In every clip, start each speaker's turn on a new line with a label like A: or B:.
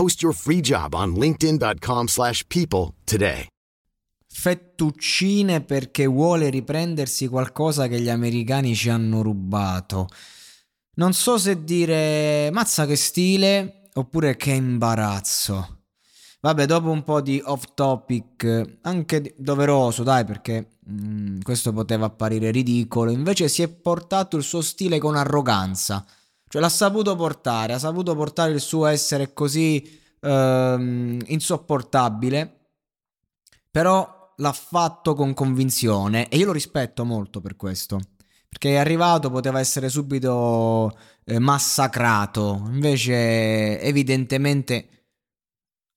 A: Post your free job on linkedin.com/people slash people today.
B: Fettuccine perché vuole riprendersi qualcosa che gli americani ci hanno rubato. Non so se dire mazza che stile oppure che imbarazzo. Vabbè, dopo un po' di off topic, anche doveroso, dai, perché mm, questo poteva apparire ridicolo, invece si è portato il suo stile con arroganza. Cioè l'ha saputo portare, ha saputo portare il suo essere così ehm, insopportabile, però l'ha fatto con convinzione e io lo rispetto molto per questo. Perché è arrivato, poteva essere subito eh, massacrato, invece evidentemente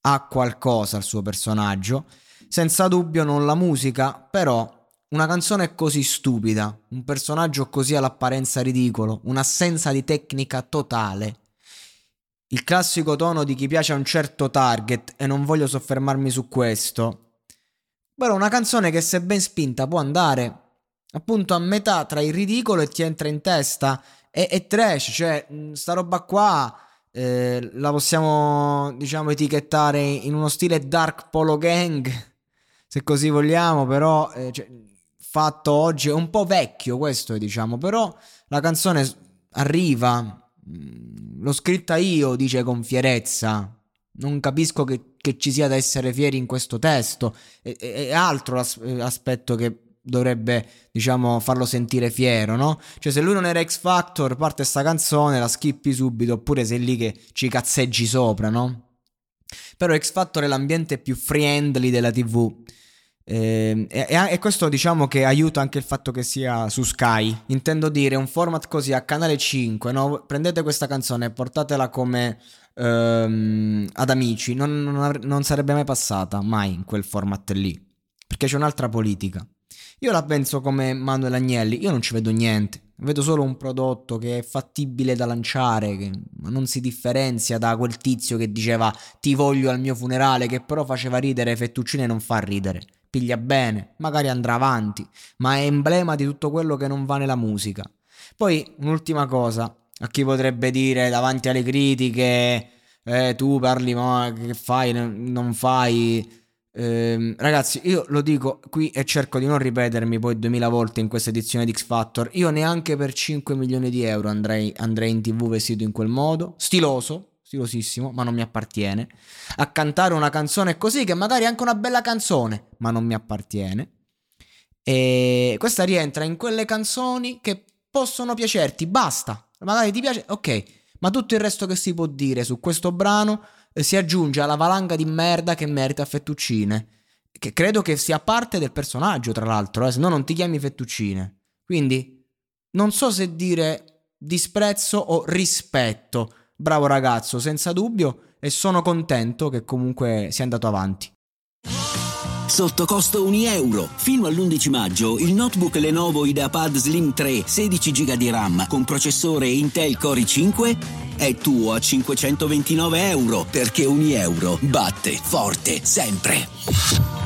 B: ha qualcosa il suo personaggio. Senza dubbio non la musica, però una canzone così stupida, un personaggio così all'apparenza ridicolo, un'assenza di tecnica totale. Il classico tono di chi piace a un certo target, e non voglio soffermarmi su questo. Però una canzone che se ben spinta può andare appunto a metà tra il ridicolo e ti entra in testa. E, e trash, cioè sta roba qua eh, la possiamo diciamo etichettare in uno stile dark polo gang, se così vogliamo, però... Eh, cioè, fatto oggi è un po' vecchio questo diciamo però la canzone arriva mm, l'ho scritta io dice con fierezza non capisco che, che ci sia da essere fieri in questo testo è, è altro l'aspetto che dovrebbe diciamo farlo sentire fiero no? cioè se lui non era X Factor parte sta canzone la skippi subito oppure sei lì che ci cazzeggi sopra no? però X Factor è l'ambiente più friendly della tv eh, e, e, questo diciamo che aiuta anche il fatto che sia su Sky. Intendo dire un format così a canale 5. No? Prendete questa canzone e portatela come ehm, ad amici. Non, non, non, sarebbe mai passata, mai in quel format lì. Perché c'è un'altra politica. Io la penso come Manuel Agnelli. Io non ci vedo niente. Vedo solo un prodotto che è fattibile da lanciare, che non si differenzia da quel tizio che diceva ti voglio al mio funerale, che però faceva ridere Fettuccine non fa ridere piglia bene, magari andrà avanti, ma è emblema di tutto quello che non va nella musica. Poi un'ultima cosa, a chi potrebbe dire davanti alle critiche, eh, tu parli ma che fai, non fai... Eh, ragazzi, io lo dico qui e cerco di non ripetermi poi duemila volte in questa edizione di X Factor. Io neanche per 5 milioni di euro andrei, andrei in tv vestito in quel modo, stiloso, stilosissimo, ma non mi appartiene, a cantare una canzone così, che magari è anche una bella canzone, ma non mi appartiene. E questa rientra in quelle canzoni che possono piacerti, basta. Magari ti piace, ok, ma tutto il resto che si può dire su questo brano eh, si aggiunge alla valanga di merda che merita Fettuccine. Che credo che sia parte del personaggio, tra l'altro, eh, se no non ti chiami Fettuccine. Quindi non so se dire disprezzo o rispetto bravo ragazzo, senza dubbio, e sono contento che comunque sia andato avanti.
C: Sotto costo 1 euro. Fino all'11 maggio il notebook Lenovo IdeaPad Slim 3 16 GB di RAM con processore Intel Core i5 è tuo a 529 euro perché 1 euro batte forte sempre.